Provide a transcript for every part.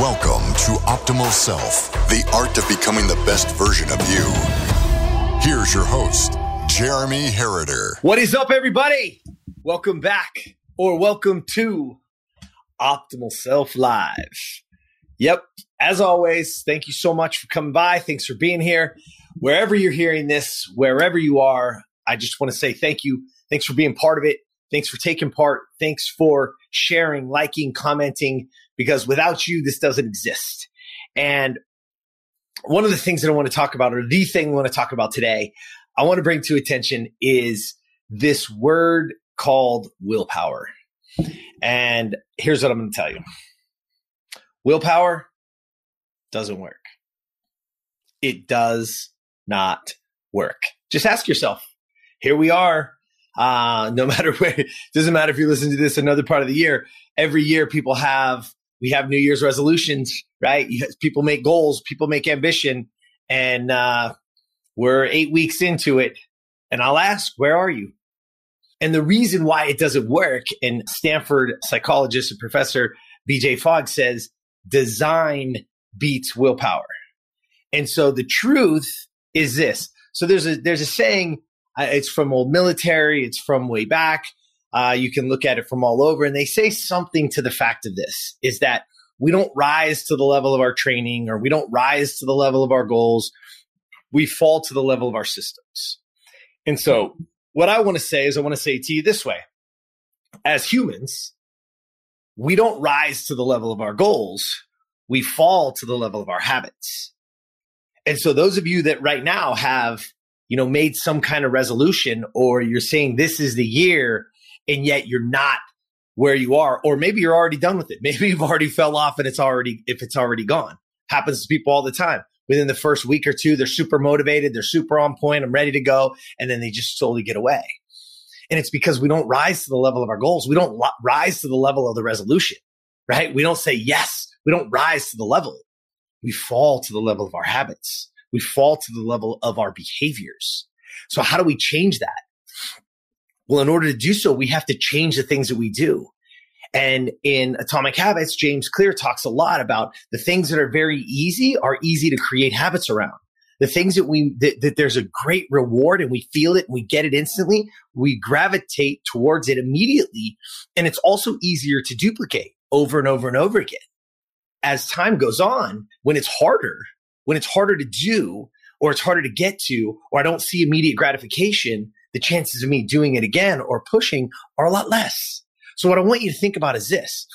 Welcome to Optimal Self, the art of becoming the best version of you. Here's your host, Jeremy Herriter. What is up, everybody? Welcome back, or welcome to Optimal Self Live. Yep, as always, thank you so much for coming by. Thanks for being here. Wherever you're hearing this, wherever you are, I just want to say thank you. Thanks for being part of it. Thanks for taking part. Thanks for sharing, liking, commenting, because without you, this doesn't exist. And one of the things that I want to talk about, or the thing I want to talk about today, I want to bring to attention is this word called willpower. And here's what I'm going to tell you willpower doesn't work. It does not work. Just ask yourself. Here we are uh, no matter where, doesn't matter if you listen to this another part of the year. Every year, people have we have New Year's resolutions, right? People make goals, people make ambition, and uh, we're eight weeks into it. And I'll ask, where are you? And the reason why it doesn't work, and Stanford psychologist and professor BJ Fogg says, design beats willpower. And so the truth is this. So there's a there's a saying uh, it's from old military, it's from way back. Uh, you can look at it from all over, and they say something to the fact of this is that we don't rise to the level of our training or we don't rise to the level of our goals. We fall to the level of our systems. And so, what I want to say is, I want to say to you this way as humans, we don't rise to the level of our goals, we fall to the level of our habits. And so, those of you that right now have you know, made some kind of resolution or you're saying this is the year and yet you're not where you are, or maybe you're already done with it. Maybe you've already fell off and it's already, if it's already gone. Happens to people all the time. Within the first week or two, they're super motivated, they're super on point, I'm ready to go, and then they just slowly get away. And it's because we don't rise to the level of our goals. We don't rise to the level of the resolution, right? We don't say yes. We don't rise to the level. We fall to the level of our habits we fall to the level of our behaviors. So how do we change that? Well, in order to do so, we have to change the things that we do. And in Atomic Habits, James Clear talks a lot about the things that are very easy are easy to create habits around. The things that we, that, that there's a great reward and we feel it and we get it instantly, we gravitate towards it immediately. And it's also easier to duplicate over and over and over again. As time goes on, when it's harder, when it's harder to do or it's harder to get to or I don't see immediate gratification, the chances of me doing it again or pushing are a lot less. So what I want you to think about is this.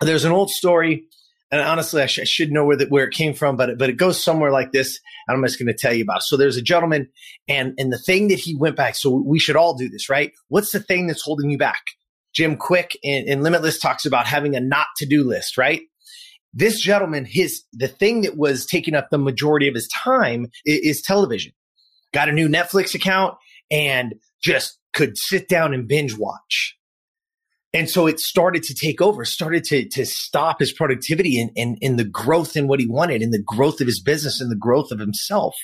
There's an old story and honestly, I, sh- I should know where the, where it came from, but it, but it goes somewhere like this. And I'm just going to tell you about. It. So there's a gentleman, and and the thing that he went back. So we should all do this, right? What's the thing that's holding you back? Jim Kwik in, in Limitless talks about having a not to do list, right? this gentleman, his the thing that was taking up the majority of his time is, is television. Got a new Netflix account and just could sit down and binge watch. And so it started to take over, started to, to stop his productivity and, and, and the growth in what he wanted and the growth of his business and the growth of himself.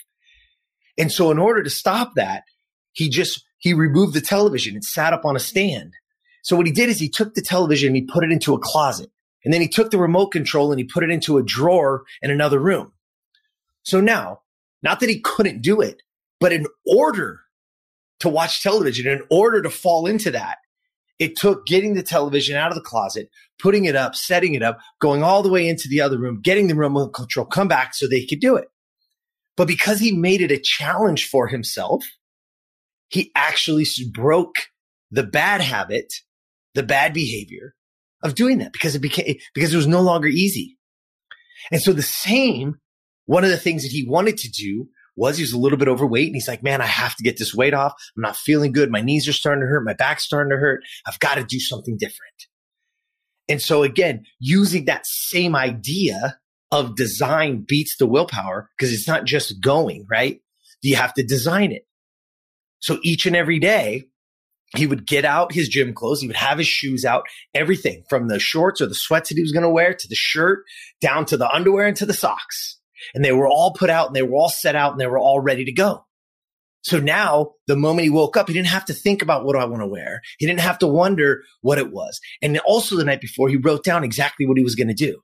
And so in order to stop that, he just, he removed the television. It sat up on a stand. So what he did is he took the television and he put it into a closet. And then he took the remote control and he put it into a drawer in another room. So now, not that he couldn't do it, but in order to watch television, in order to fall into that, it took getting the television out of the closet, putting it up, setting it up, going all the way into the other room, getting the remote control, come back so they could do it. But because he made it a challenge for himself, he actually broke the bad habit, the bad behavior, of doing that because it became, because it was no longer easy. And so the same, one of the things that he wanted to do was he was a little bit overweight and he's like, man, I have to get this weight off. I'm not feeling good. My knees are starting to hurt. My back's starting to hurt. I've got to do something different. And so again, using that same idea of design beats the willpower because it's not just going, right? You have to design it. So each and every day, he would get out his gym clothes. He would have his shoes out, everything from the shorts or the sweats that he was going to wear to the shirt down to the underwear and to the socks. And they were all put out and they were all set out and they were all ready to go. So now the moment he woke up, he didn't have to think about what do I want to wear. He didn't have to wonder what it was. And also the night before, he wrote down exactly what he was going to do.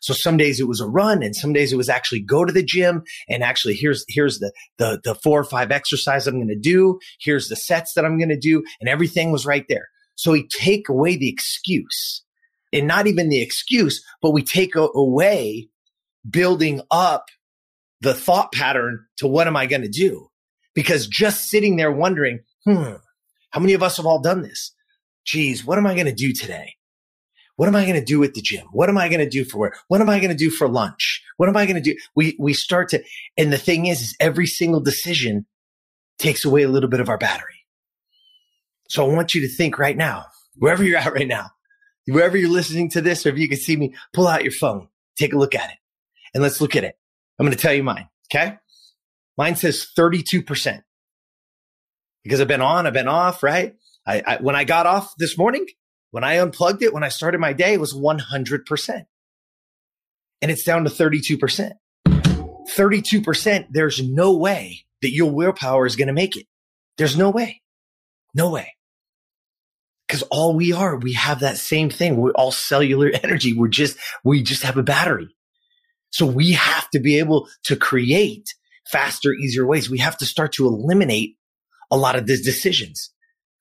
So some days it was a run and some days it was actually go to the gym and actually here's, here's the, the, the four or five exercises I'm going to do. Here's the sets that I'm going to do. And everything was right there. So we take away the excuse and not even the excuse, but we take away building up the thought pattern to what am I going to do? Because just sitting there wondering, hmm, how many of us have all done this? Geez, what am I going to do today? What am I going to do at the gym? What am I going to do for work? What am I going to do for lunch? What am I going to do? We, we start to, and the thing is, is every single decision takes away a little bit of our battery. So I want you to think right now, wherever you're at right now, wherever you're listening to this, or if you can see me, pull out your phone, take a look at it, and let's look at it. I'm going to tell you mine. Okay. Mine says 32% because I've been on, I've been off, right? I, I, when I got off this morning, when I unplugged it, when I started my day, it was 100%. And it's down to 32%. 32%, there's no way that your willpower is going to make it. There's no way. No way. Because all we are, we have that same thing. We're all cellular energy. We're just, we just have a battery. So we have to be able to create faster, easier ways. We have to start to eliminate a lot of these decisions.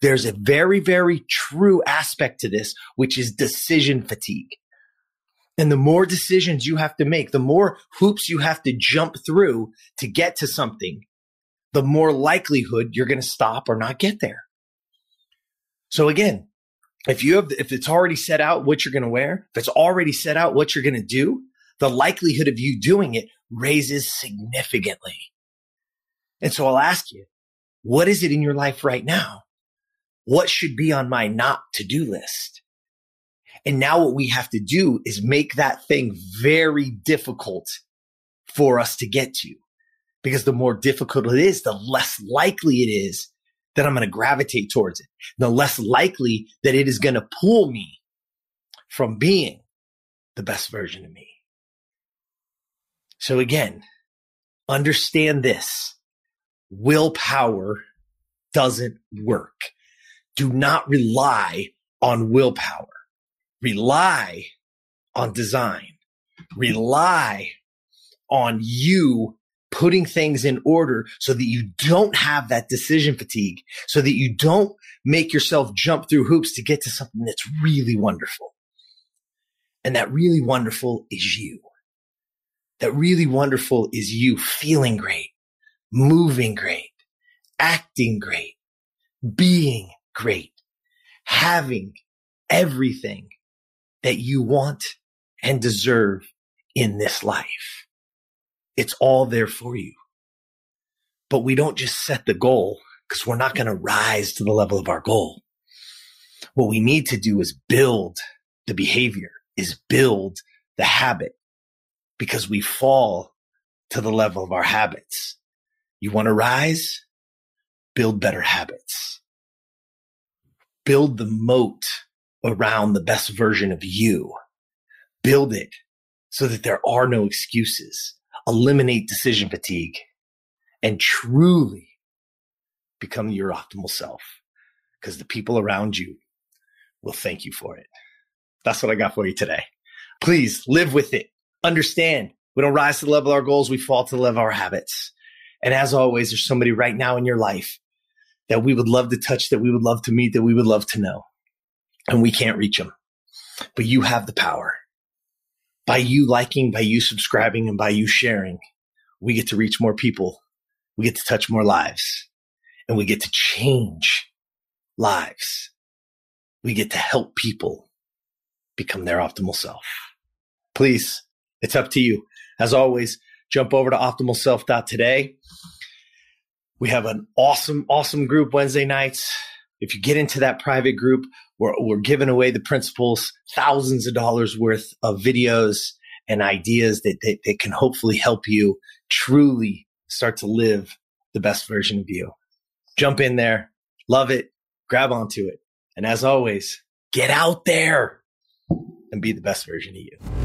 There's a very, very true aspect to this, which is decision fatigue. And the more decisions you have to make, the more hoops you have to jump through to get to something, the more likelihood you're going to stop or not get there. So again, if you have, if it's already set out what you're going to wear, if it's already set out what you're going to do, the likelihood of you doing it raises significantly. And so I'll ask you, what is it in your life right now? What should be on my not to do list? And now what we have to do is make that thing very difficult for us to get to. Because the more difficult it is, the less likely it is that I'm going to gravitate towards it. The less likely that it is going to pull me from being the best version of me. So again, understand this willpower doesn't work. Do not rely on willpower. Rely on design. Rely on you putting things in order so that you don't have that decision fatigue, so that you don't make yourself jump through hoops to get to something that's really wonderful. And that really wonderful is you. That really wonderful is you feeling great, moving great, acting great, being great, having everything that you want and deserve in this life. It's all there for you. But we don't just set the goal because we're not going to rise to the level of our goal. What we need to do is build the behavior, is build the habit because we fall to the level of our habits. You want to rise? Build better habits. Build the moat around the best version of you. Build it so that there are no excuses. Eliminate decision fatigue and truly become your optimal self because the people around you will thank you for it. That's what I got for you today. Please live with it. Understand we don't rise to the level of our goals. We fall to the level of our habits. And as always, there's somebody right now in your life that we would love to touch, that we would love to meet, that we would love to know. And we can't reach them, but you have the power. By you liking, by you subscribing, and by you sharing, we get to reach more people. We get to touch more lives and we get to change lives. We get to help people become their optimal self. Please, it's up to you. As always, jump over to optimalself.today. We have an awesome, awesome group Wednesday nights. If you get into that private group, we're, we're giving away the principles, thousands of dollars worth of videos and ideas that, that, that can hopefully help you truly start to live the best version of you. Jump in there, love it, grab onto it. And as always, get out there and be the best version of you.